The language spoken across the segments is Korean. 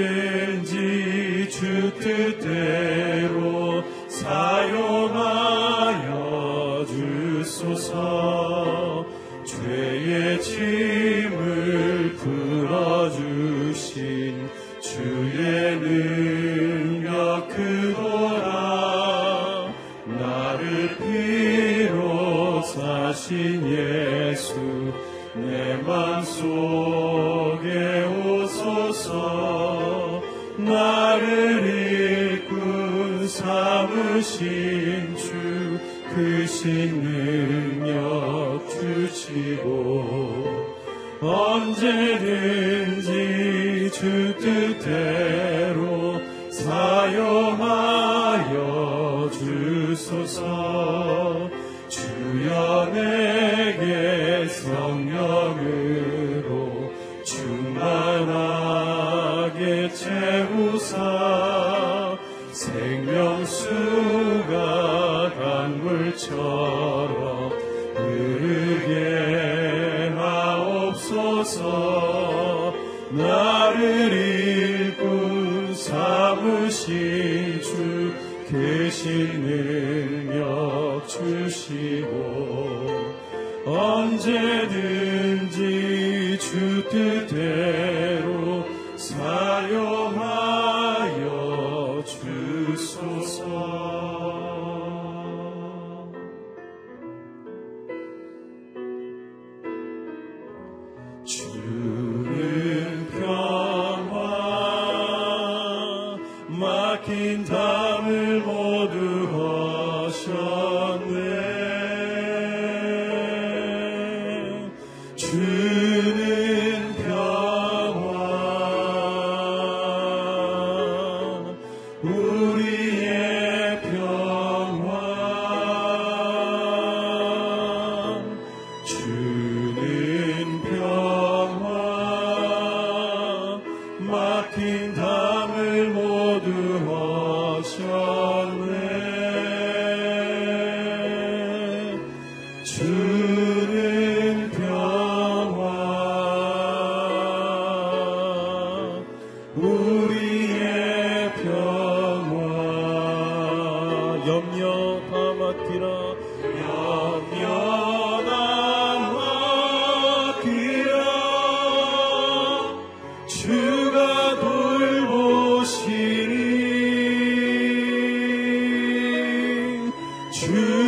언제든지 주 뜻대로 사용하여 주소서. 죄의 지 그신 그 능력 주시고 언제든 언제든지 주 뜻에 true.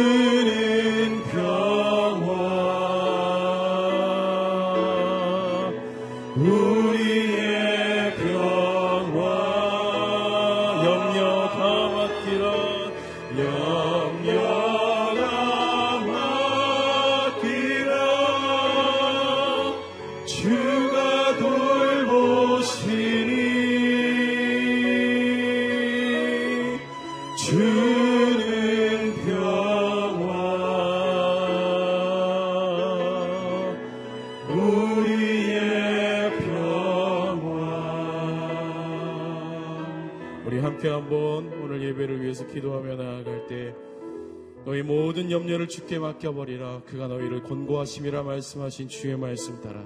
모든 염려를 주께 맡겨버리라. 그가 너희를 권고하심이라 말씀하신 주의 말씀 따라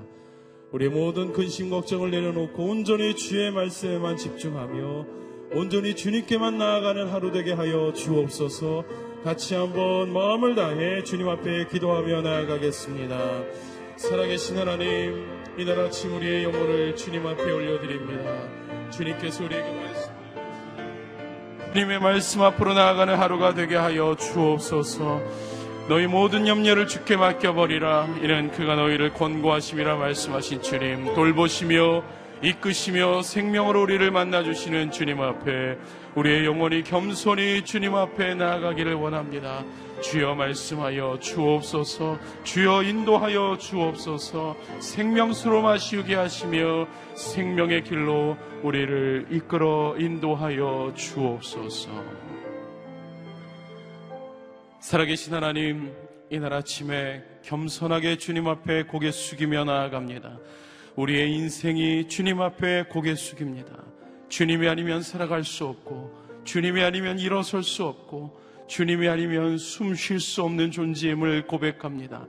우리 모든 근심 걱정을 내려놓고 온전히 주의 말씀에만 집중하며 온전히 주님께만 나아가는 하루 되게 하여 주옵소서 같이 한번 마음을 다해 주님 앞에 기도하며 나아가겠습니다. 살아계신 하나님, 이날 아침 우리의 영혼을 주님 앞에 올려드립니다. 주님께서 우리에게 주님의 말씀 앞으로 나아가는 하루가 되게 하여 주옵소서. 너희 모든 염려를 주께 맡겨버리라. 이는 그가 너희를 권고하심이라 말씀하신 주님 돌보시며 이끄시며 생명으로 우리를 만나주시는 주님 앞에 우리의 영혼이 겸손히 주님 앞에 나아가기를 원합니다. 주여 말씀하여 주옵소서, 주여 인도하여 주옵소서, 생명수로 마시우게 하시며 생명의 길로 우리를 이끌어 인도하여 주옵소서. 살아계신 하나님, 이날 아침에 겸손하게 주님 앞에 고개 숙이며 나아갑니다. 우리의 인생이 주님 앞에 고개 숙입니다. 주님이 아니면 살아갈 수 없고, 주님이 아니면 일어설 수 없고, 주님이 아니면 숨 쉴 수 없는 존재임을 고백합니다.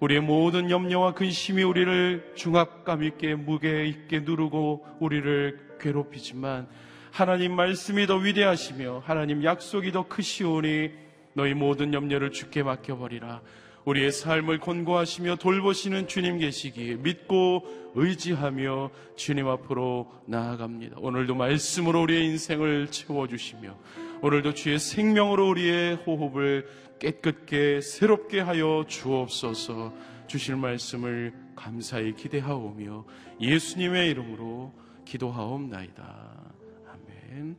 우리의 모든 염려와 근심이 우리를 중압감 있게 무게 있게 누르고 우리를 괴롭히지만 하나님 말씀이 더 위대하시며 하나님 약속이 더 크시오니 너희 모든 염려를 주께 맡겨버리라. 우리의 삶을 권고하시며 돌보시는 주님 계시기에 믿고 의지하며 주님 앞으로 나아갑니다. 오늘도 말씀으로 우리의 인생을 채워주시며 오늘도 주의 생명으로 우리의 호흡을 깨끗게 새롭게 하여 주옵소서 주실 말씀을 감사히 기대하오며 예수님의 이름으로 기도하옵나이다. 아멘.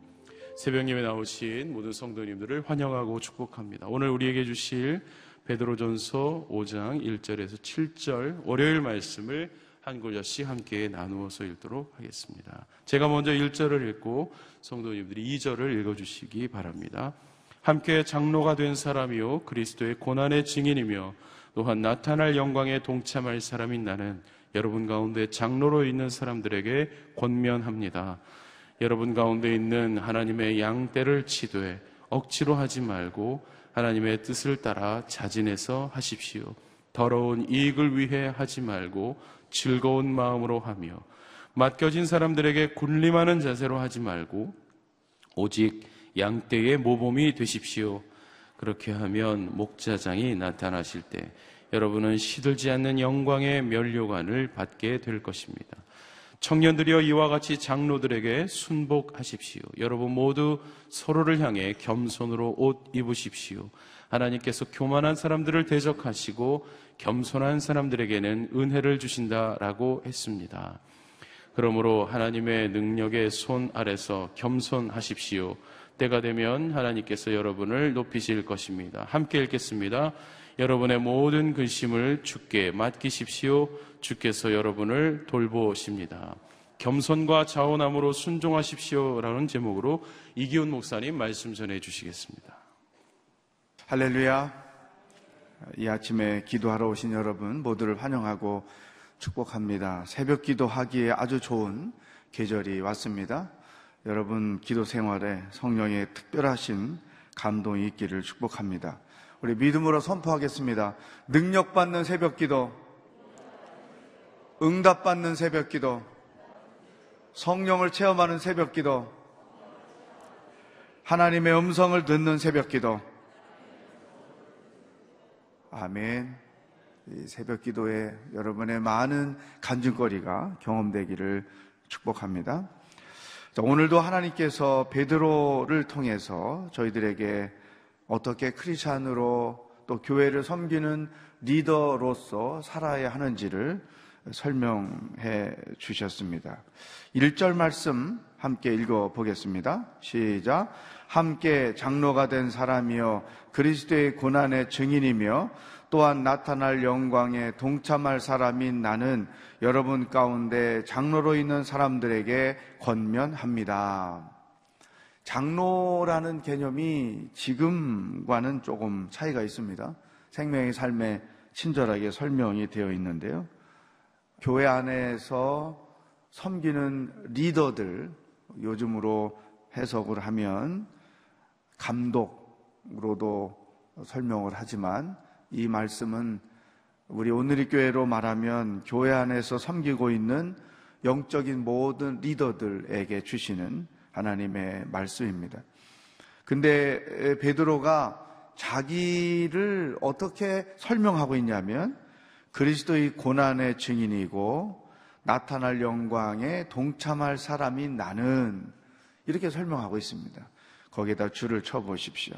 새벽 예배 나오신 모든 성도님들을 환영하고 축복합니다. 오늘 우리에게 주실 베드로전서 5장 1절에서 7절 월요일 말씀을 한 구절씩 함께 나누어서 읽도록 하겠습니다. 제가 먼저 1절을 읽고 성도님들이 2절을 읽어 주시기 바랍니다. 함께 장로가 된 사람이요 그리스도의 고난의 증인이며 또한 나타날 영광에 동참할 사람인 나는 여러분 가운데 장로로 있는 사람들에게 권면합니다. 여러분 가운데 있는 하나님의 양떼를 치되 억지로 하지 말고 하나님의 뜻을 따라 자진해서 하십시오. 더러운 이익을 위해 하지 말고 즐거운 마음으로 하며 맡겨진 사람들에게 군림하는 자세로 하지 말고 오직 양떼의 모범이 되십시오. 그렇게 하면 목자장이 나타나실 때 여러분은 시들지 않는 영광의 면류관을 받게 될 것입니다. 청년들이여 이와 같이 장로들에게 순복하십시오. 여러분 모두 서로를 향해 겸손으로 옷 입으십시오. 하나님께서 교만한 사람들을 대적하시고 겸손한 사람들에게는 은혜를 주신다라고 했습니다. 그러므로 하나님의 능력의 손 아래서 겸손하십시오. 때가 되면 하나님께서 여러분을 높이실 것입니다. 함께 읽겠습니다. 여러분의 모든 근심을 주께 맡기십시오. 주께서 여러분을 돌보십니다. 겸손과 자원함으로 순종하십시오라는 제목으로 이기훈 목사님 말씀 전해 주시겠습니다. 할렐루야. 이 아침에 기도하러 오신 여러분 모두를 환영하고 축복합니다. 새벽 기도하기에 아주 좋은 계절이 왔습니다. 여러분 기도 생활에 성령의 특별하신 감동이 있기를 축복합니다. 우리 믿음으로 선포하겠습니다. 능력받는 새벽 기도, 응답받는 새벽 기도, 성령을 체험하는 새벽 기도, 하나님의 음성을 듣는 새벽 기도. 아멘. 새벽 기도에 여러분의 많은 간증거리가 경험되기를 축복합니다. 자, 오늘도 하나님께서 베드로를 통해서 저희들에게 어떻게 크리스찬으로 또 교회를 섬기는 리더로서 살아야 하는지를 설명해 주셨습니다. 1절 말씀 함께 읽어 보겠습니다. 시작. 함께 장로가 된 사람이요 그리스도의 고난의 증인이며 또한 나타날 영광에 동참할 사람인 나는 여러분 가운데 장로로 있는 사람들에게 권면합니다. 장로라는 개념이 지금과는 조금 차이가 있습니다. 생명의 삶에 친절하게 설명이 되어 있는데요. 교회 안에서 섬기는 리더들, 요즘으로 해석을 하면 감독으로도 설명을 하지만 이 말씀은 우리 오늘의 교회로 말하면 교회 안에서 섬기고 있는 영적인 모든 리더들에게 주시는 하나님의 말씀입니다. 근데 베드로가 자기를 어떻게 설명하고 있냐면 그리스도의 고난의 증인이고 나타날 영광에 동참할 사람이 나는 이렇게 설명하고 있습니다. 거기에다 줄을 쳐 보십시오.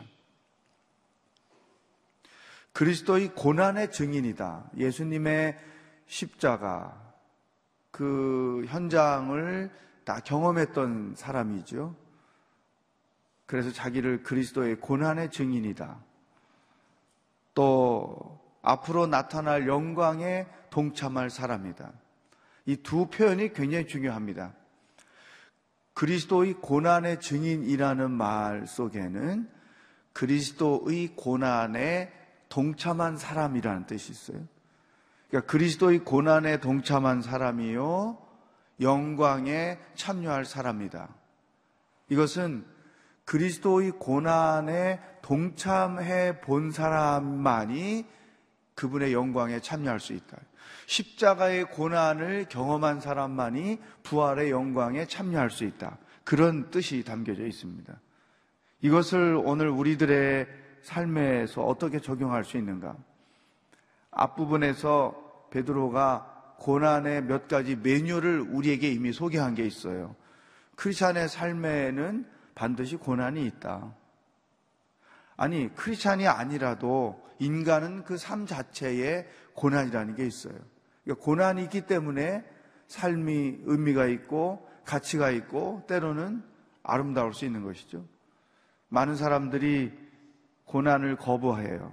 그리스도의 고난의 증인이다. 예수님의 십자가 그 현장을 다 경험했던 사람이죠. 그래서 자기를 그리스도의 고난의 증인이다. 또 앞으로 나타날 영광에 동참할 사람이다. 이 두 표현이 굉장히 중요합니다. 그리스도의 고난의 증인이라는 말 속에는 그리스도의 고난에 동참한 사람이라는 뜻이 있어요. 그러니까 그리스도의 고난에 동참한 사람이요, 영광에 참여할 사람이다. 이것은 그리스도의 고난에 동참해 본 사람만이 그분의 영광에 참여할 수 있다. 십자가의 고난을 경험한 사람만이 부활의 영광에 참여할 수 있다. 그런 뜻이 담겨져 있습니다. 이것을 오늘 우리들의 삶에서 어떻게 적용할 수 있는가? 앞부분에서 베드로가 고난의 몇 가지 메뉴를 우리에게 이미 소개한 게 있어요. 크리스찬의 삶에는 반드시 고난이 있다. 아니, 크리스찬이 아니라도 인간은 그 삶 자체에 고난이라는 게 있어요. 그러니까 고난이 있기 때문에 삶이 의미가 있고 가치가 있고 때로는 아름다울 수 있는 것이죠. 많은 사람들이 고난을 거부해요.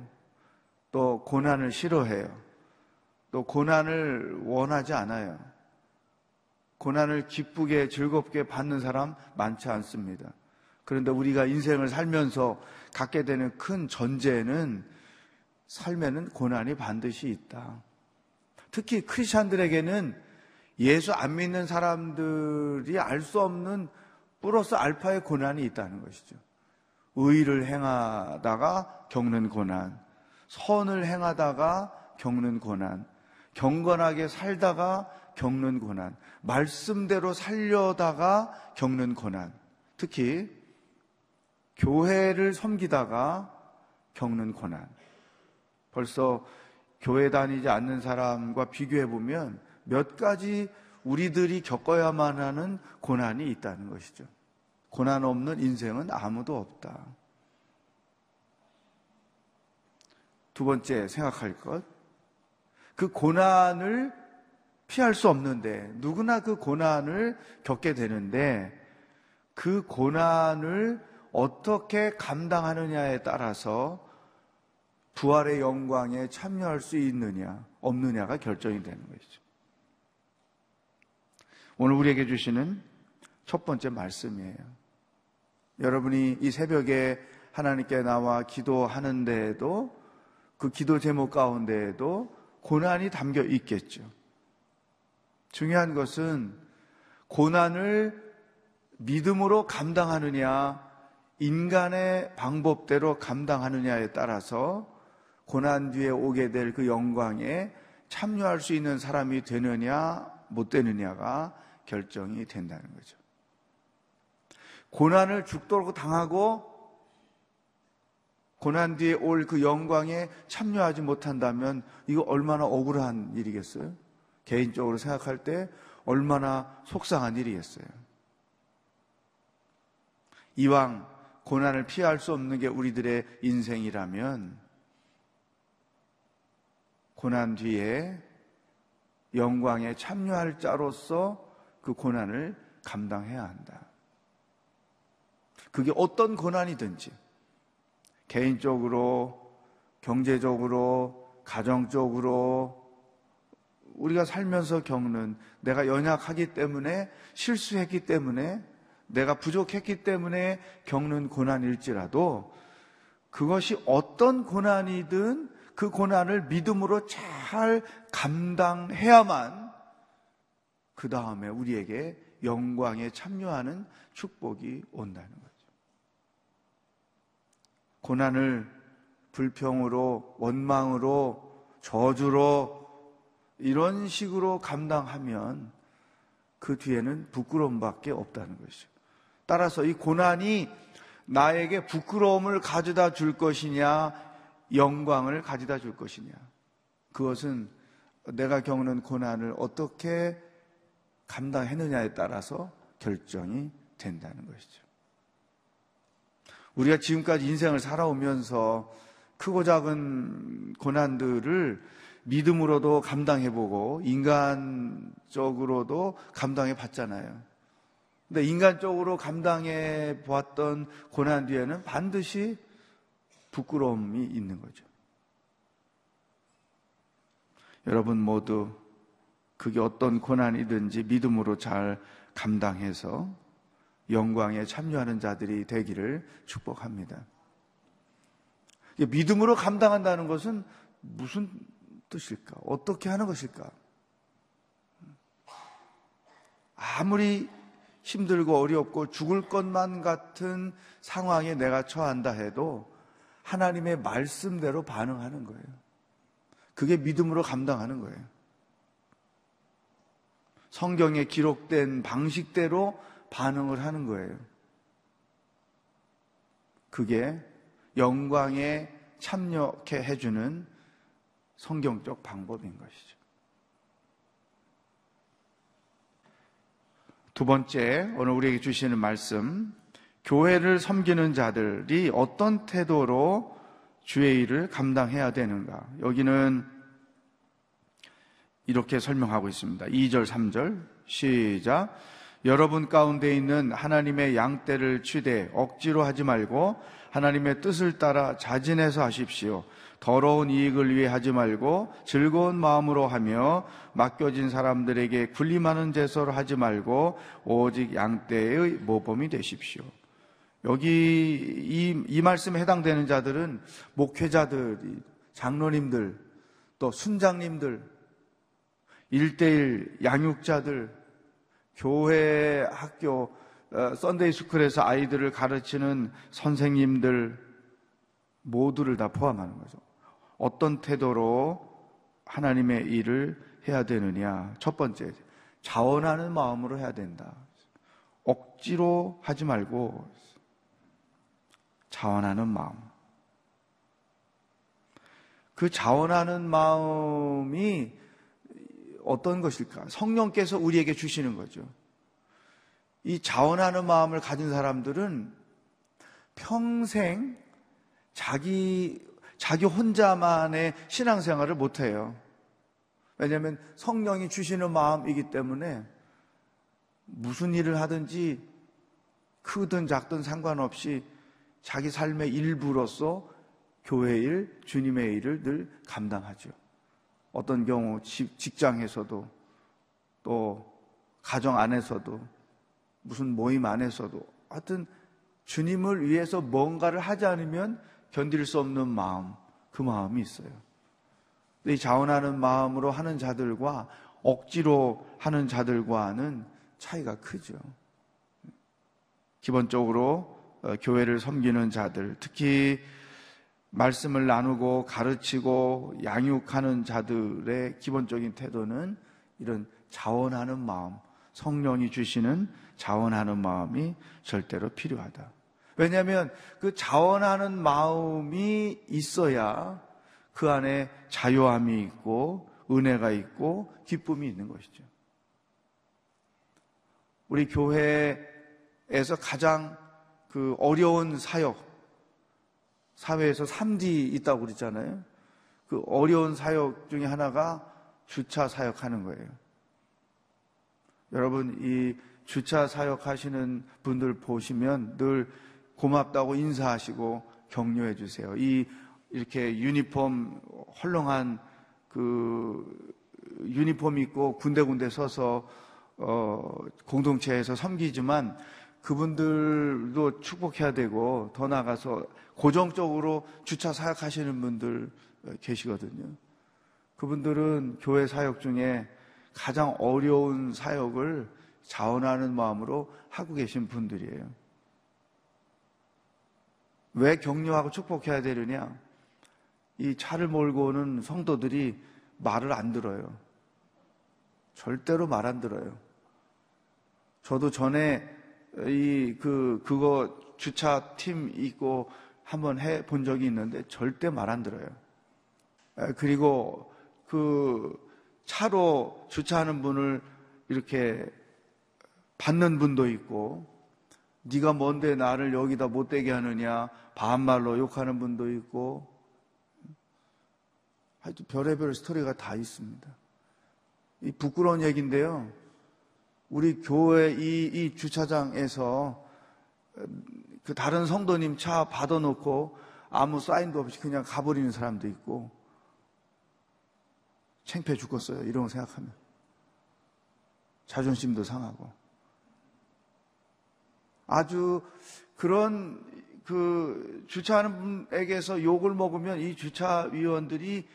또 고난을 싫어해요. 또 고난을 원하지 않아요. 고난을 기쁘게 즐겁게 받는 사람 많지 않습니다. 그런데 우리가 인생을 살면서 갖게 되는 큰 전제는 삶에는 고난이 반드시 있다. 특히 크리스찬들에게는 예수 안 믿는 사람들이 알 수 없는 플러스 알파의 고난이 있다는 것이죠. 의를 행하다가 겪는 고난, 선을 행하다가 겪는 고난, 경건하게 살다가 겪는 고난, 말씀대로 살려다가 겪는 고난, 특히 교회를 섬기다가 겪는 고난. 벌써 교회 다니지 않는 사람과 비교해 보면 몇 가지 우리들이 겪어야만 하는 고난이 있다는 것이죠. 고난 없는 인생은 아무도 없다. 두 번째 생각할 것. 그 고난을 피할 수 없는데, 누구나 그 고난을 겪게 되는데, 그 고난을 어떻게 감당하느냐에 따라서 부활의 영광에 참여할 수 있느냐, 없느냐가 결정이 되는 것이죠. 오늘 우리에게 주시는 첫 번째 말씀이에요. 여러분이 이 새벽에 하나님께 나와 기도하는데에도 그 기도 제목 가운데에도 고난이 담겨 있겠죠. 중요한 것은 고난을 믿음으로 감당하느냐, 인간의 방법대로 감당하느냐에 따라서 고난 뒤에 오게 될 그 영광에 참여할 수 있는 사람이 되느냐, 못 되느냐가 결정이 된다는 거죠. 고난을 죽도록 당하고 고난 뒤에 올 그 영광에 참여하지 못한다면 이거 얼마나 억울한 일이겠어요? 개인적으로 생각할 때 얼마나 속상한 일이겠어요? 이왕 고난을 피할 수 없는 게 우리들의 인생이라면 고난 뒤에 영광에 참여할 자로서 그 고난을 감당해야 한다. 그게 어떤 고난이든지 개인적으로, 경제적으로, 가정적으로 우리가 살면서 겪는 내가 연약하기 때문에 실수했기 때문에 내가 부족했기 때문에 겪는 고난일지라도 그것이 어떤 고난이든 그 고난을 믿음으로 잘 감당해야만 그 다음에 우리에게 영광에 참여하는 축복이 온다는 거죠. 고난을 불평으로, 원망으로, 저주로 이런 식으로 감당하면 그 뒤에는 부끄러움밖에 없다는 것이죠. 따라서 이 고난이 나에게 부끄러움을 가져다 줄 것이냐, 영광을 가져다 줄 것이냐. 그것은 내가 겪는 고난을 어떻게 감당했느냐에 따라서 결정이 된다는 것이죠. 우리가 지금까지 인생을 살아오면서 크고 작은 고난들을 믿음으로도 감당해보고 인간적으로도 감당해 봤잖아요. 근데 인간적으로 감당해 보았던 고난 뒤에는 반드시 부끄러움이 있는 거죠. 여러분 모두 그게 어떤 고난이든지 믿음으로 잘 감당해서 영광에 참여하는 자들이 되기를 축복합니다. 믿음으로 감당한다는 것은 무슨 뜻일까? 어떻게 하는 것일까? 아무리 힘들고 어렵고 죽을 것만 같은 상황에 내가 처한다 해도 하나님의 말씀대로 반응하는 거예요. 그게 믿음으로 감당하는 거예요. 성경에 기록된 방식대로 반응을 하는 거예요. 그게 영광에 참여케 해주는 성경적 방법인 것이죠. 두 번째, 오늘 우리에게 주시는 말씀, 교회를 섬기는 자들이 어떤 태도로 주의 일을 감당해야 되는가. 여기는 이렇게 설명하고 있습니다. 2절, 3절, 시작. 여러분 가운데 있는 하나님의 양떼를 취대 억지로 하지 말고 하나님의 뜻을 따라 자진해서 하십시오. 더러운 이익을 위해 하지 말고 즐거운 마음으로 하며 맡겨진 사람들에게 군림하는 제서를 하지 말고 오직 양떼의 모범이 되십시오. 여기 이, 이 말씀에 해당되는 자들은 목회자들, 장로님들, 또 순장님들, 일대일 양육자들, 교회 학교 어, Sunday school에서 아이들을 가르치는 선생님들 모두를 다 포함하는 거죠. 어떤 태도로 하나님의 일을 해야 되느냐. 첫 번째, 자원하는 마음으로 해야 된다. 억지로 하지 말고 자원하는 마음. 그 자원하는 마음이 어떤 것일까? 성령께서 우리에게 주시는 거죠. 이 자원하는 마음을 가진 사람들은 평생 자기, 자기 혼자만의 신앙생활을 못해요. 왜냐하면 성령이 주시는 마음이기 때문에 무슨 일을 하든지 크든 작든 상관없이 자기 삶의 일부로서 교회 일, 주님의 일을 늘 감당하죠. 어떤 경우 직장에서도 또 가정 안에서도 무슨 모임 안에서도 하여튼 주님을 위해서 뭔가를 하지 않으면 견딜 수 없는 마음, 그 마음이 있어요. 이 자원하는 마음으로 하는 자들과 억지로 하는 자들과는 차이가 크죠. 기본적으로 어, 교회를 섬기는 자들, 특히 말씀을 나누고 가르치고 양육하는 자들의 기본적인 태도는 이런 자원하는 마음, 성령이 주시는 자원하는 마음이 절대로 필요하다. 왜냐하면 그 자원하는 마음이 있어야 그 안에 자유함이 있고 은혜가 있고 기쁨이 있는 것이죠. 우리 교회에서 가장 그 어려운 사역, 사회에서 3D 있다고 그랬잖아요. 그 어려운 사역 중에 하나가 주차 사역하는 거예요. 여러분, 이 주차 사역하시는 분들 보시면 늘 고맙다고 인사하시고 격려해 주세요. 이 이렇게 유니폼 헐렁한 그 유니폼 입고 군데군데 서서 어 공동체에서 섬기지만 그분들도 축복해야 되고 더 나가서 고정적으로 주차 사역하시는 분들 계시거든요. 그분들은 교회 사역 중에 가장 어려운 사역을 자원하는 마음으로 하고 계신 분들이에요. 왜 격려하고 축복해야 되느냐? 이 차를 몰고 오는 성도들이 말을 안 들어요. 절대로 말 안 들어요. 저도 전에 이, 그, 그거 주차 팀 있고 한번 해 본 적이 있는데 절대 말 안 들어요. 에, 그리고 그 차로 주차하는 분을 이렇게 받는 분도 있고 네가 뭔데 나를 여기다 못 되게 하느냐 반말로 욕하는 분도 있고 하여튼 별의별 스토리가 다 있습니다. 이 부끄러운 얘기인데요. 우리 교회 이, 이 주차장에서 그 다른 성도님 차 받아놓고 아무 사인도 없이 그냥 가버리는 사람도 있고 창피해 죽겠어요. 이런 거 생각하면. 자존심도 상하고. 아주 그런 그 주차하는 분에게서 욕을 먹으면 이 주차위원들이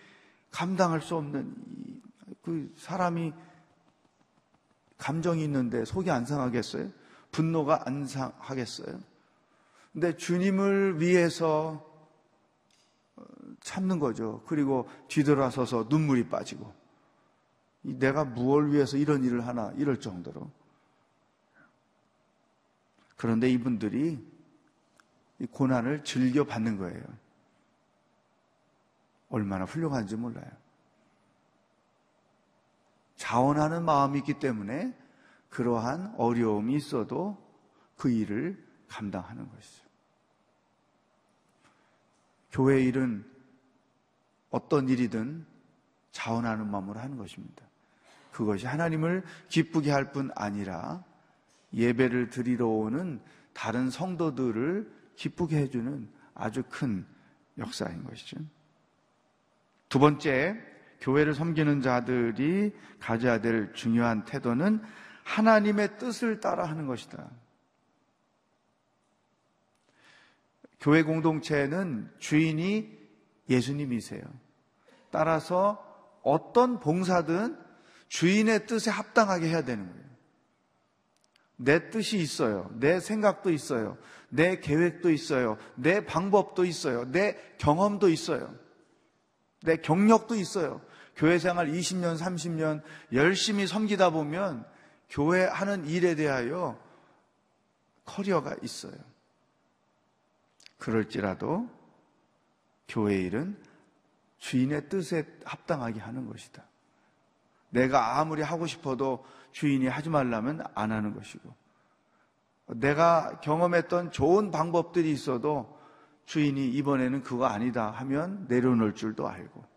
감당할 수 없는 그 사람이 감정이 있는데 속이 안 상하겠어요? 분노가 안 상하겠어요? 근데 주님을 위해서 참는 거죠. 그리고 뒤돌아서서 눈물이 빠지고 내가 무엇을 위해서 이런 일을 하나 이럴 정도로 그런데 이분들이 이 고난을 즐겨 받는 거예요. 얼마나 훌륭한지 몰라요. 자원하는 마음이 있기 때문에 그러한 어려움이 있어도 그 일을 감당하는 것이죠. 교회 일은 어떤 일이든 자원하는 마음으로 하는 것입니다. 그것이 하나님을 기쁘게 할 뿐 아니라 예배를 드리러 오는 다른 성도들을 기쁘게 해주는 아주 큰 역사인 것이죠. 두 번째, 교회를 섬기는 자들이 가져야 될 중요한 태도는 하나님의 뜻을 따라 하는 것이다. 교회 공동체는 주인이 예수님이세요. 따라서 어떤 봉사든 주인의 뜻에 합당하게 해야 되는 거예요. 내 뜻이 있어요. 내 생각도 있어요. 내 계획도 있어요. 내 방법도 있어요. 내 경험도 있어요. 내 경력도 있어요. 교회 생활 20년, 30년 열심히 섬기다 보면 교회 하는 일에 대하여 커리어가 있어요. 그럴지라도 교회 일은 주인의 뜻에 합당하게 하는 것이다. 내가 아무리 하고 싶어도 주인이 하지 말라면 안 하는 것이고, 내가 경험했던 좋은 방법들이 있어도 주인이 이번에는 그거 아니다 하면 내려놓을 줄도 알고,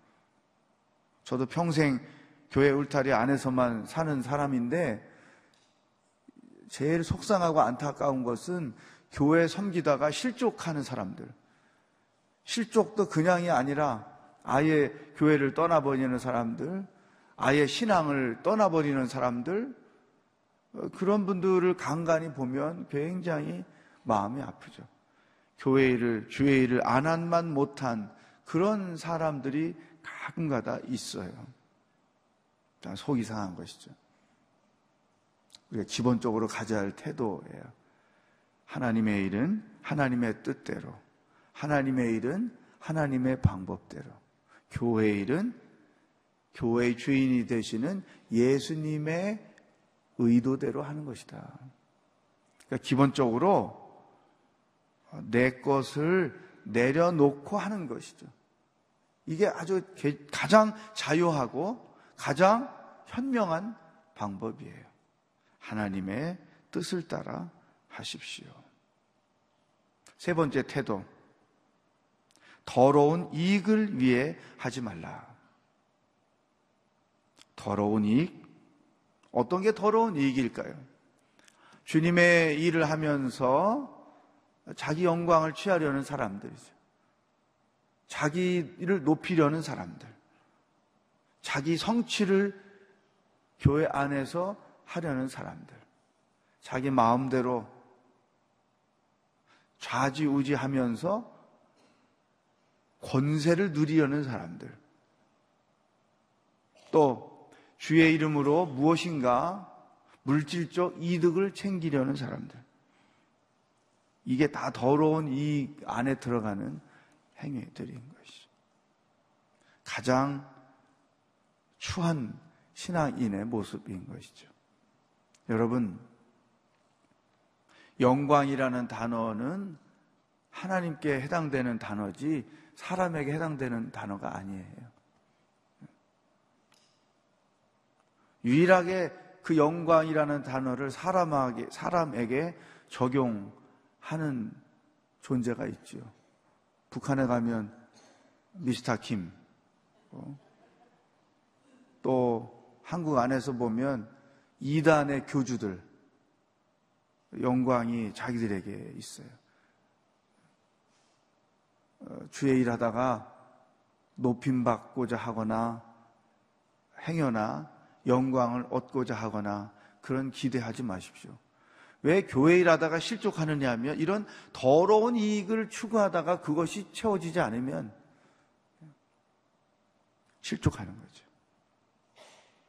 저도 평생 교회 울타리 안에서만 사는 사람인데, 제일 속상하고 안타까운 것은 교회 섬기다가 실족하는 사람들. 실족도 그냥이 아니라 아예 교회를 떠나버리는 사람들, 아예 신앙을 떠나버리는 사람들, 어, 그런 분들을 간간히 보면 굉장히 마음이 아프죠. 교회 일을, 주의 일을 안 한만 못한 그런 사람들이 가끔가다 있어요. 속이 상한 것이죠. 우리가 기본적으로 가져야 할 태도예요. 하나님의 일은 하나님의 뜻대로, 하나님의 일은 하나님의 방법대로, 교회의 일은 교회의 주인이 되시는 예수님의 의도대로 하는 것이다. 그러니까 기본적으로 내 것을 내려놓고 하는 것이죠. 이게 아주 가장 자유하고 가장 현명한 방법이에요. 하나님의 뜻을 따라 하십시오. 세 번째 태도. 더러운 이익을 위해 하지 말라. 더러운 이익? 어떤 게 더러운 이익일까요? 주님의 일을 하면서 자기 영광을 취하려는 사람들이죠. 자기를 높이려는 사람들. 자기 성취를 교회 안에서 하려는 사람들. 자기 마음대로 좌지우지 하면서 권세를 누리려는 사람들. 또 주의 이름으로 무엇인가 물질적 이득을 챙기려는 사람들. 이게 다 더러운 이 안에 들어가는 행위들인 것이죠. 가장 추한 신앙인의 모습인 것이죠. 여러분, 영광이라는 단어는 하나님께 해당되는 단어지 사람에게 해당되는 단어가 아니에요. 유일하게 그 영광이라는 단어를 사람에게, 사람에게 적용하는 존재가 있죠. 북한에 가면 미스터 킴, 어? 또 한국 안에서 보면 이단의 교주들, 영광이 자기들에게 있어요. 어, 주의 일 하다가 높임받고자 하거나 행여나 영광을 얻고자 하거나 그런 기대하지 마십시오. 왜 교회 일하다가 실족하느냐 하면 이런 더러운 이익을 추구하다가 그것이 채워지지 않으면 실족하는 거죠.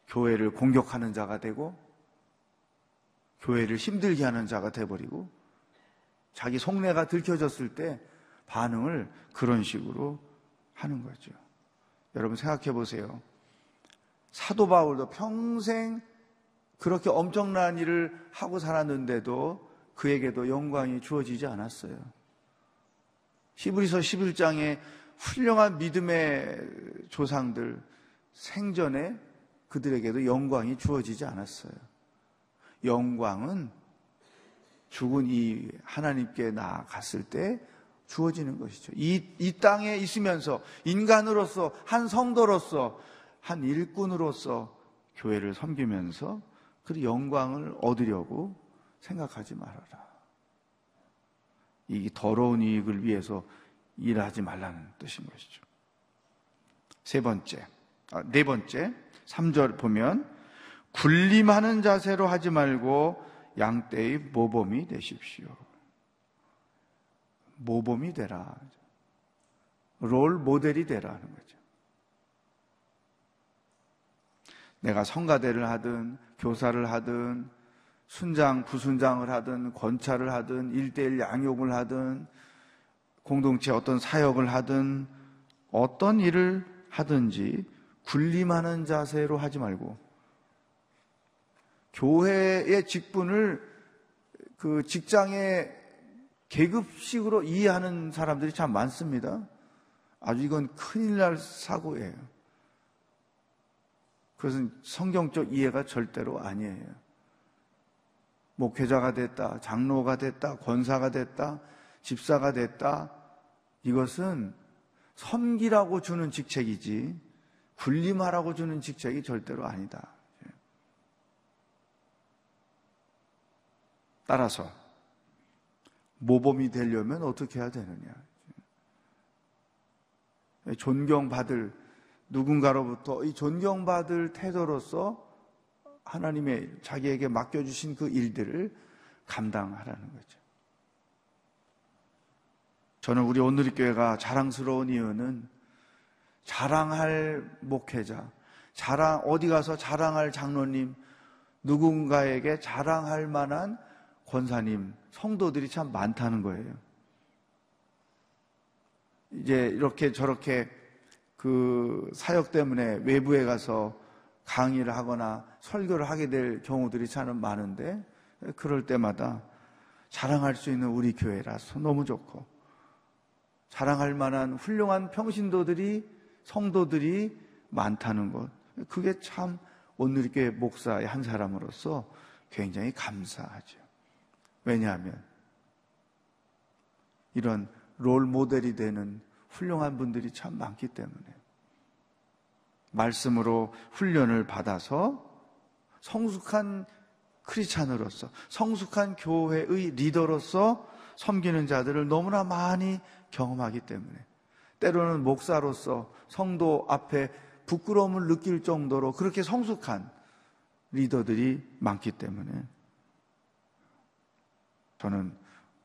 교회를 공격하는 자가 되고 교회를 힘들게 하는 자가 돼버리고 자기 속내가 들켜졌을 때 반응을 그런 식으로 하는 거죠. 여러분 생각해 보세요. 사도 바울도 평생 그렇게 엄청난 일을 하고 살았는데도 그에게도 영광이 주어지지 않았어요. 히브리서 11장에 훌륭한 믿음의 조상들 생전에 그들에게도 영광이 주어지지 않았어요. 영광은 죽은 이 하나님께 나아갔을 때 주어지는 것이죠. 이, 이 땅에 있으면서 인간으로서 한 성도로서 한 일꾼으로서 교회를 섬기면서 그 영광을 얻으려고 생각하지 말아라. 이 더러운 이익을 위해서 일하지 말라는 뜻인 것이죠. 세 번째, 아, 네 번째, 3절 보면 군림하는 자세로 하지 말고 양떼의 모범이 되십시오. 모범이 되라. 롤 모델이 되라는 거죠. 내가 성가대를 하든 교사를 하든 순장 부순장을 하든 권찰을 하든 일대일 양육을 하든 공동체 어떤 사역을 하든 어떤 일을 하든지 군림하는 자세로 하지 말고 교회의 직분을 그 직장의 계급식으로 이해하는 사람들이 참 많습니다. 아주 이건 큰일 날 사고예요. 그것은 성경적 이해가 절대로 아니에요. 목회자가 됐다, 장로가 됐다, 권사가 됐다, 집사가 됐다. 이것은 섬기라고 주는 직책이지, 군림하라고 주는 직책이 절대로 아니다. 따라서 모범이 되려면 어떻게 해야 되느냐? 존경받을 누군가로부터 이 존경받을 태도로서 하나님의 자기에게 맡겨주신 그 일들을 감당하라는 거죠. 저는 우리 오늘의 교회가 자랑스러운 이유는 자랑할 목회자, 자랑, 어디 가서 자랑할 장로님, 누군가에게 자랑할 만한 권사님, 성도들이 참 많다는 거예요. 이제 이렇게 저렇게 그 사역 때문에 외부에 가서 강의를 하거나 설교를 하게 될 경우들이 참 많은데 그럴 때마다 자랑할 수 있는 우리 교회라서 너무 좋고 자랑할 만한 훌륭한 평신도들이 성도들이 많다는 것 그게 참 오늘 교회 목사의 한 사람으로서 굉장히 감사하죠. 왜냐하면 이런 롤 모델이 되는 훌륭한 분들이 참 많기 때문에. 말씀으로 훈련을 받아서 성숙한 크리스찬으로서 성숙한 교회의 리더로서 섬기는 자들을 너무나 많이 경험하기 때문에. 때로는 목사로서 성도 앞에 부끄러움을 느낄 정도로 그렇게 성숙한 리더들이 많기 때문에. 저는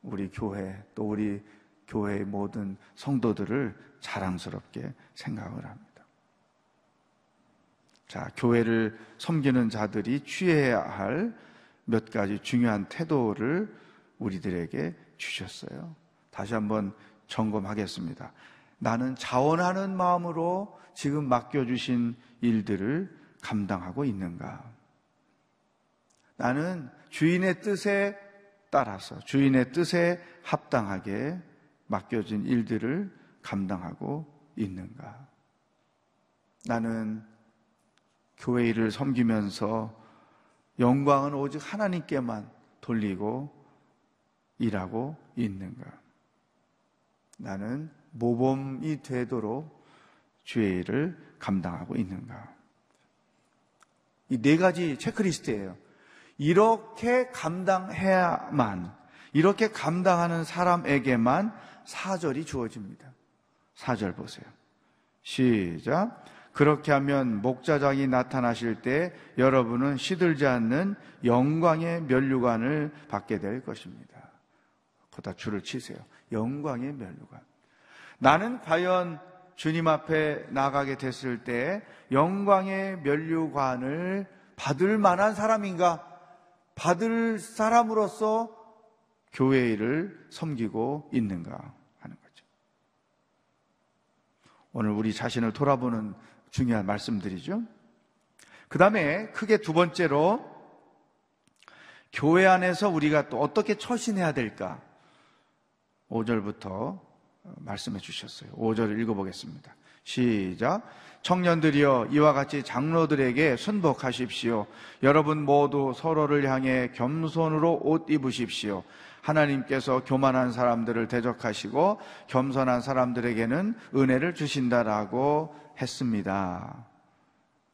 우리 교회 또 우리 교회의 모든 성도들을 자랑스럽게 생각을 합니다. 자, 교회를 섬기는 자들이 취해야 할 몇 가지 중요한 태도를 우리들에게 주셨어요. 다시 한번 점검하겠습니다. 나는 자원하는 마음으로 지금 맡겨주신 일들을 감당하고 있는가? 나는 주인의 뜻에 따라서 주인의 뜻에 합당하게 맡겨진 일들을 감당하고 있는가? 나는 교회 일을 섬기면서 영광은 오직 하나님께만 돌리고 일하고 있는가? 나는 모범이 되도록 주의 일을 감당하고 있는가? 이 네 가지 체크리스트예요. 이렇게 감당해야만, 이렇게 감당하는 사람에게만 사절이 주어집니다. 사절 보세요. 시작. 그렇게 하면 목자장이 나타나실 때 여러분은 시들지 않는 영광의 면류관을 받게 될 것입니다. 거다 줄을 치세요. 영광의 면류관. 나는 과연 주님 앞에 나가게 됐을 때 영광의 면류관을 받을 만한 사람인가? 받을 사람으로서 교회 일을 섬기고 있는가 하는 거죠. 오늘 우리 자신을 돌아보는 중요한 말씀들이죠. 그 다음에 크게 두 번째로 교회 안에서 우리가 또 어떻게 처신해야 될까? 5절부터 말씀해 주셨어요. 5절을 읽어보겠습니다. 시작. 청년들이여 이와 같이 장로들에게 순복하십시오. 여러분 모두 서로를 향해 겸손으로 옷 입으십시오. 하나님께서 교만한 사람들을 대적하시고 겸손한 사람들에게는 은혜를 주신다라고 했습니다.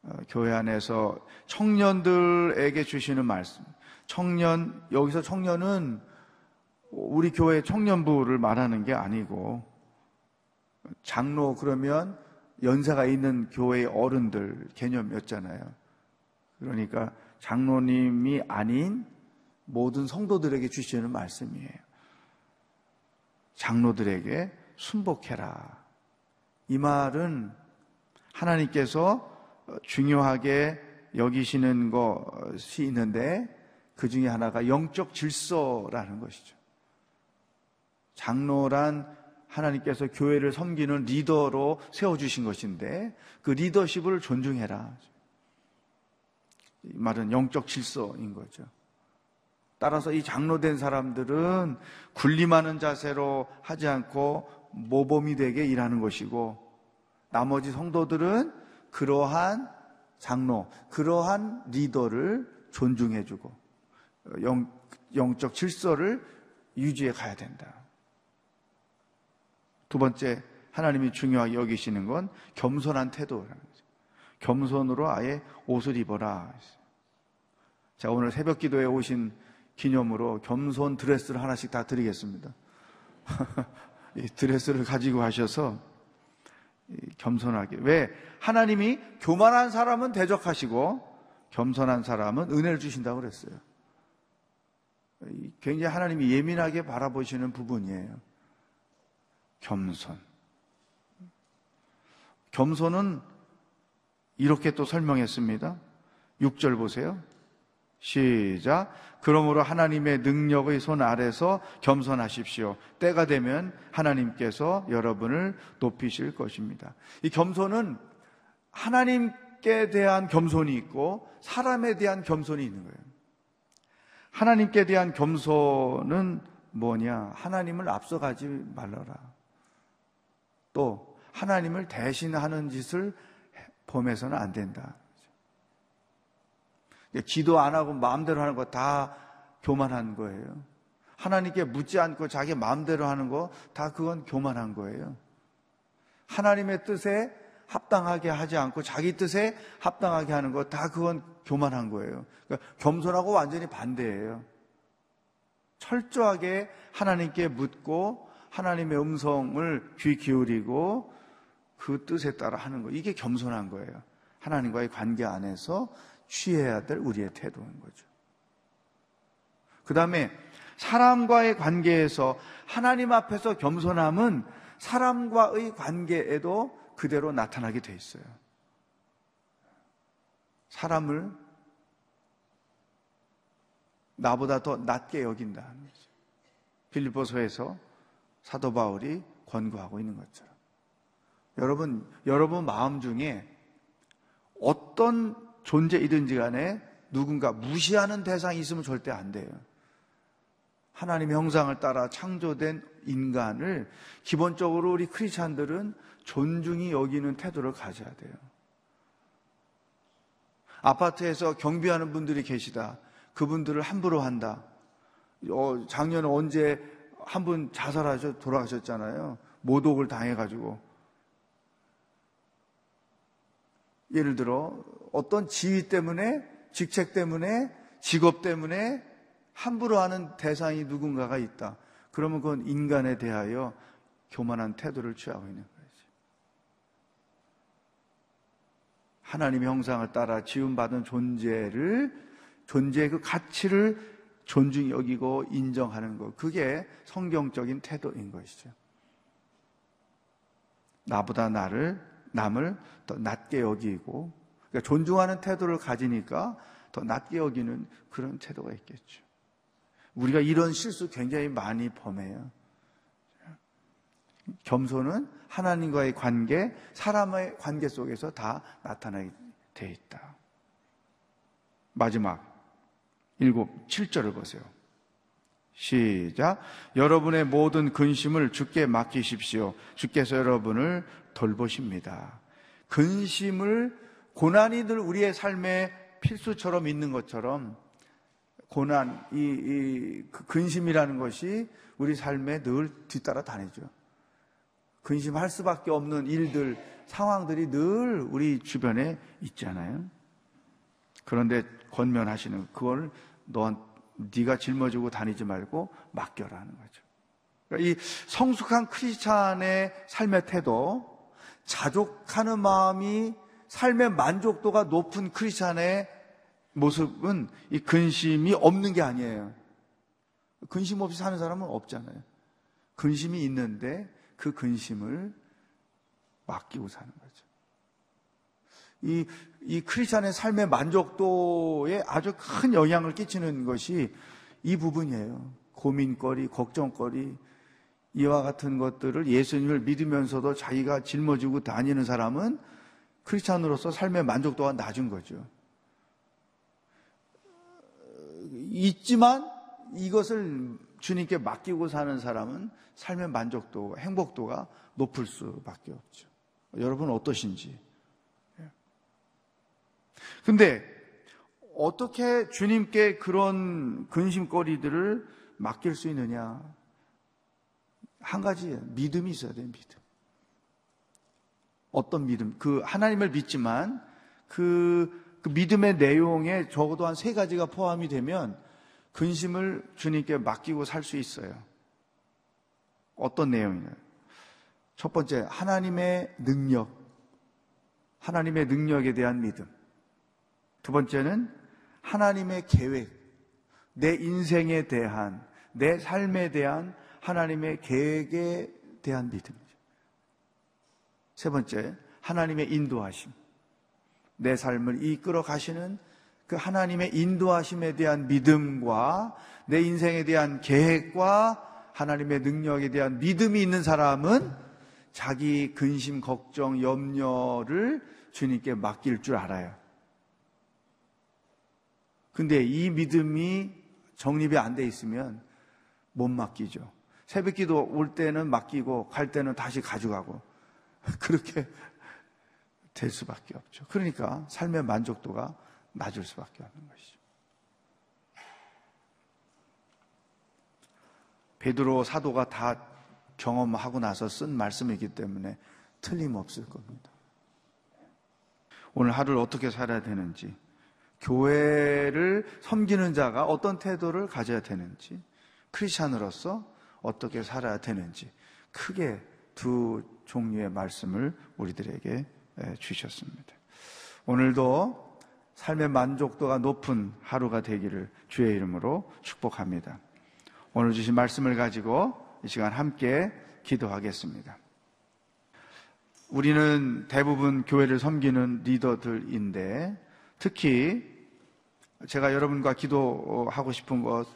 어, 교회 안에서 청년들에게 주시는 말씀. 청년, 여기서 청년은 우리 교회 청년부를 말하는 게 아니고 장로 그러면 연세가 있는 교회의 어른들 개념이었잖아요. 그러니까 장로님이 아닌 모든 성도들에게 주시는 말씀이에요. 장로들에게 순복해라. 이 말은 하나님께서 중요하게 여기시는 것이 있는데 그 중에 하나가 영적 질서라는 것이죠. 장로란 하나님께서 교회를 섬기는 리더로 세워주신 것인데 그 리더십을 존중해라. 이 말은 영적 질서인 거죠. 따라서 이 장로된 사람들은 군림하는 자세로 하지 않고 모범이 되게 일하는 것이고 나머지 성도들은 그러한 장로, 그러한 리더를 존중해주고 영, 영적 질서를 유지해 가야 된다. 두 번째 하나님이 중요하게 여기시는 건 겸손한 태도라는 거죠. 겸손으로 아예 옷을 입어라. 자, 오늘 새벽 기도에 오신 기념으로 겸손 드레스를 하나씩 다 드리겠습니다. 이 드레스를 가지고 하셔서 겸손하게. 왜? 하나님이 교만한 사람은 대적하시고 겸손한 사람은 은혜를 주신다고 그랬어요. 굉장히 하나님이 예민하게 바라보시는 부분이에요. 겸손. 겸손은 이렇게 또 설명했습니다. 6절 보세요. 시작. 그러므로 하나님의 능력의 손 아래서 겸손하십시오. 때가 되면 하나님께서 여러분을 높이실 것입니다. 이 겸손은 하나님께 대한 겸손이 있고 사람에 대한 겸손이 있는 거예요. 하나님께 대한 겸손은 뭐냐? 하나님을 앞서가지 말라라. 또 하나님을 대신하는 짓을 범해서는 안 된다. 기도 안 하고 마음대로 하는 거 다 교만한 거예요. 하나님께 묻지 않고 자기 마음대로 하는 거 다 그건 교만한 거예요. 하나님의 뜻에 합당하게 하지 않고 자기 뜻에 합당하게 하는 거 다 그건 교만한 거예요. 그러니까 겸손하고 완전히 반대예요. 철저하게 하나님께 묻고 하나님의 음성을 귀 기울이고 그 뜻에 따라 하는 거. 이게 겸손한 거예요. 하나님과의 관계 안에서 취해야 될 우리의 태도인 거죠. 그 다음에 사람과의 관계에서 하나님 앞에서 겸손함은 사람과의 관계에도 그대로 나타나게 돼 있어요. 사람을 나보다 더 낮게 여긴다는 거죠. 빌리보서에서 사도 바울이 권고하고 있는 것처럼. 여러분, 여러분 마음 중에 어떤 존재이든지 간에 누군가 무시하는 대상이 있으면 절대 안 돼요. 하나님의 형상을 따라 창조된 인간을 기본적으로 우리 크리스찬들은 존중이 여기는 태도를 가져야 돼요. 아파트에서 경비하는 분들이 계시다. 그분들을 함부로 한다. 어, 작년에 언제 한 분 자살하셔 돌아가셨잖아요. 모독을 당해가지고. 예를 들어 어떤 지위 때문에 직책 때문에 직업 때문에 함부로 하는 대상이 누군가가 있다. 그러면 그건 인간에 대하여 교만한 태도를 취하고 있는 거죠. 하나님의 형상을 따라 지음받은 존재를 존재의 그 가치를 존중히 여기고 인정하는 것. 그게 성경적인 태도인 것이죠. 나보다 나를 남을 더 낮게 여기고 그러니까 존중하는 태도를 가지니까 더 낮게 여기는 그런 태도가 있겠죠. 우리가 이런 실수 굉장히 많이 범해요. 겸손은 하나님과의 관계, 사람의 관계 속에서 다 나타나게 돼 있다. 마지막 일곱, 7절을 보세요. 시작. 여러분의 모든 근심을 주께 맡기십시오. 주께서 여러분을 돌보십니다. 근심을 고난이 늘 우리의 삶의 필수처럼 있는 것처럼 고난, 이, 이그 근심이라는 것이 우리 삶에 늘 뒤따라 다니죠. 근심할 수밖에 없는 일들, 상황들이 늘 우리 주변에 있잖아요. 그런데 권면하시는 그걸 너한 네가 짊어지고 다니지 말고 맡겨라는 거죠. 그러니까 이 성숙한 크리스찬의 삶의 태도, 자족하는 마음이 삶의 만족도가 높은 크리스찬의 모습은 이 근심이 없는 게 아니에요. 근심 없이 사는 사람은 없잖아요. 근심이 있는데 그 근심을 맡기고 사는 거죠. 이, 이 크리스찬의 삶의 만족도에 아주 큰 영향을 끼치는 것이 이 부분이에요. 고민거리, 걱정거리, 이와 같은 것들을 예수님을 믿으면서도 자기가 짊어지고 다니는 사람은 크리스찬으로서 삶의 만족도가 낮은 거죠. 있지만 이것을 주님께 맡기고 사는 사람은 삶의 만족도, 행복도가 높을 수밖에 없죠. 여러분 어떠신지. 예. 근데 어떻게 주님께 그런 근심거리들을 맡길 수 있느냐? 한 가지예요. 믿음이 있어야 돼요, 믿음. 어떤 믿음? 그 하나님을 믿지만 그, 그 믿음의 내용에 적어도 한 세 가지가 포함이 되면 근심을 주님께 맡기고 살 수 있어요. 어떤 내용이냐? 첫 번째, 하나님의 능력. 하나님의 능력에 대한 믿음. 두 번째는 하나님의 계획. 내 인생에 대한, 내 삶에 대한 하나님의 계획에 대한 믿음이죠. 세 번째, 하나님의 인도하심. 내 삶을 이끌어 가시는 그 하나님의 인도하심에 대한 믿음과 내 인생에 대한 계획과 하나님의 능력에 대한 믿음이 있는 사람은 자기 근심, 걱정, 염려를 주님께 맡길 줄 알아요. 근데 이 믿음이 정립이 안 돼 있으면 못 맡기죠. 새벽 기도 올 때는 맡기고 갈 때는 다시 가져가고 그렇게 될 수밖에 없죠. 그러니까 삶의 만족도가 낮을 수밖에 없는 것이죠. 베드로 사도가 다 경험하고 나서 쓴 말씀이기 때문에 틀림없을 겁니다. 오늘 하루를 어떻게 살아야 되는지, 교회를 섬기는 자가 어떤 태도를 가져야 되는지, 크리스찬으로서 어떻게 살아야 되는지, 크게 두 종류의 말씀을 우리들에게 주셨습니다. 오늘도 삶의 만족도가 높은 하루가 되기를 주의 이름으로 축복합니다. 오늘 주신 말씀을 가지고 이 시간 함께 기도하겠습니다. 우리는 대부분 교회를 섬기는 리더들인데 특히 제가 여러분과 기도하고 싶은 것두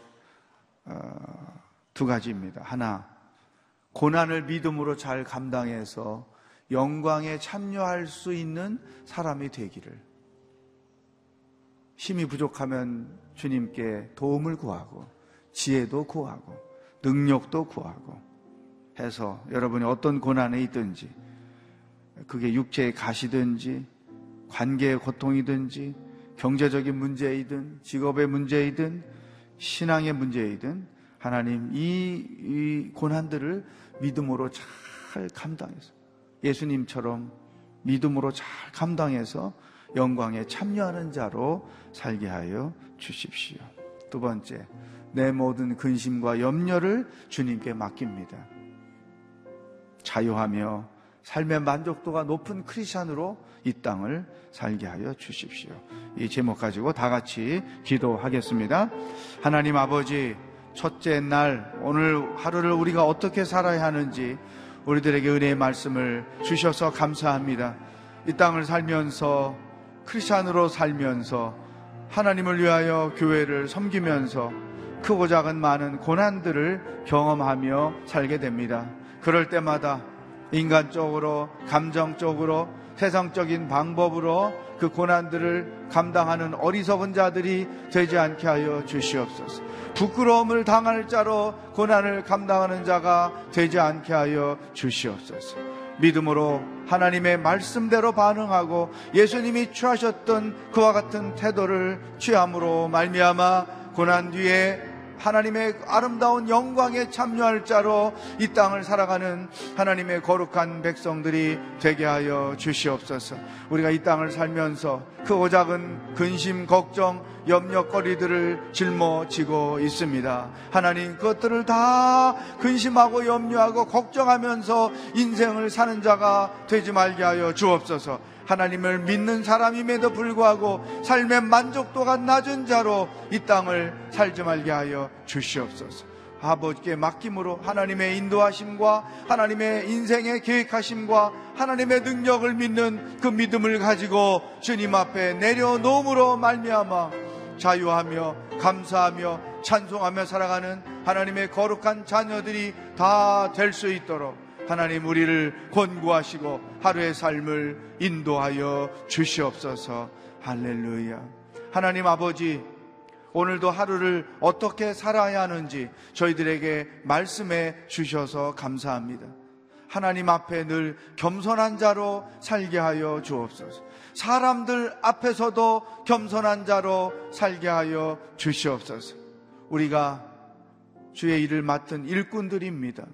어, 가지입니다. 하나, 고난을 믿음으로 잘 감당해서 영광에 참여할 수 있는 사람이 되기를. 힘이 부족하면 주님께 도움을 구하고 지혜도 구하고 능력도 구하고 해서 여러분이 어떤 고난에 있든지 그게 육체의 가시든지 관계의 고통이든지 경제적인 문제이든 직업의 문제이든 신앙의 문제이든 하나님 이, 이 고난들을 믿음으로 잘 감당해서 예수님처럼 믿음으로 잘 감당해서 영광에 참여하는 자로 살게 하여 주십시오. 두 번째, 내 모든 근심과 염려를 주님께 맡깁니다. 자유하며 삶의 만족도가 높은 크리스천으로 이 땅을 살게 하여 주십시오. 이 제목 가지고 다 같이 기도하겠습니다. 하나님 아버지, 첫째 날, 오늘 하루를 우리가 어떻게 살아야 하는지 우리들에게 은혜의 말씀을 주셔서 감사합니다. 이 땅을 살면서 크리스천으로 살면서 하나님을 위하여 교회를 섬기면서 크고 작은 많은 고난들을 경험하며 살게 됩니다. 그럴 때마다 인간적으로, 감정적으로, 세상적인 방법으로 그 고난들을 감당하는 어리석은 자들이 되지 않게 하여 주시옵소서. 부끄러움을 당할 자로 고난을 감당하는 자가 되지 않게 하여 주시옵소서. 믿음으로 하나님의 말씀대로 반응하고 예수님이 취하셨던 그와 같은 태도를 취함으로 말미암아 고난 뒤에 하나님의 아름다운 영광에 참여할 자로 이 땅을 살아가는 하나님의 거룩한 백성들이 되게 하여 주시옵소서. 우리가 이 땅을 살면서 크고 작은 근심, 걱정, 염려거리들을 짊어지고 있습니다. 하나님 그것들을 다 근심하고 염려하고 걱정하면서 인생을 사는 자가 되지 말게 하여 주옵소서. 하나님을 믿는 사람임에도 불구하고 삶의 만족도가 낮은 자로 이 땅을 살지 말게 하여 주시옵소서. 아버지께 맡김으로 하나님의 인도하심과 하나님의 인생의 계획하심과 하나님의 능력을 믿는 그 믿음을 가지고 주님 앞에 내려놓음으로 말미암아 자유하며 감사하며 찬송하며 살아가는 하나님의 거룩한 자녀들이 다 될 수 있도록 하나님 우리를 권고하시고 하루의 삶을 인도하여 주시옵소서. 할렐루야. 하나님 아버지, 오늘도 하루를 어떻게 살아야 하는지 저희들에게 말씀해 주셔서 감사합니다. 하나님 앞에 늘 겸손한 자로 살게 하여 주옵소서. 사람들 앞에서도 겸손한 자로 살게 하여 주시옵소서. 우리가 주의 일을 맡은 일꾼들입니다.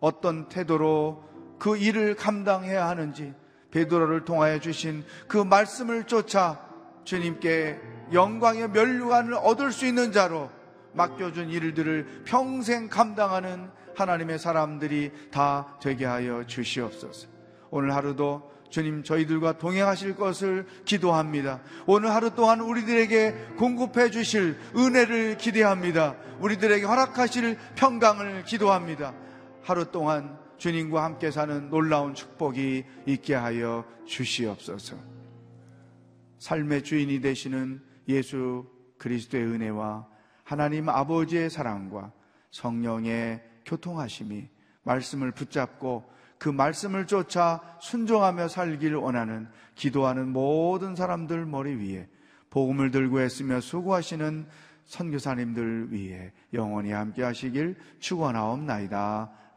어떤 태도로 그 일을 감당해야 하는지 베드로를 통하여 주신 그 말씀을 쫓아 주님께 영광의 면류관을 얻을 수 있는 자로 맡겨준 일들을 평생 감당하는 하나님의 사람들이 다 되게 하여 주시옵소서. 오늘 하루도 주님 저희들과 동행하실 것을 기도합니다. 오늘 하루 동안 우리들에게 공급해 주실 은혜를 기대합니다. 우리들에게 허락하실 평강을 기도합니다. 하루 동안 주님과 함께 사는 놀라운 축복이 있게 하여 주시옵소서. 삶의 주인이 되시는 예수 그리스도의 은혜와 하나님 아버지의 사랑과 성령의 교통하심이 말씀을 붙잡고 그 말씀을 쫓아 순종하며 살기를 원하는 기도하는 모든 사람들 머리 위에 복음을 들고 했으며 수고하시는 선교사님들 위해 영원히 함께 하시길 축원하옵나이다.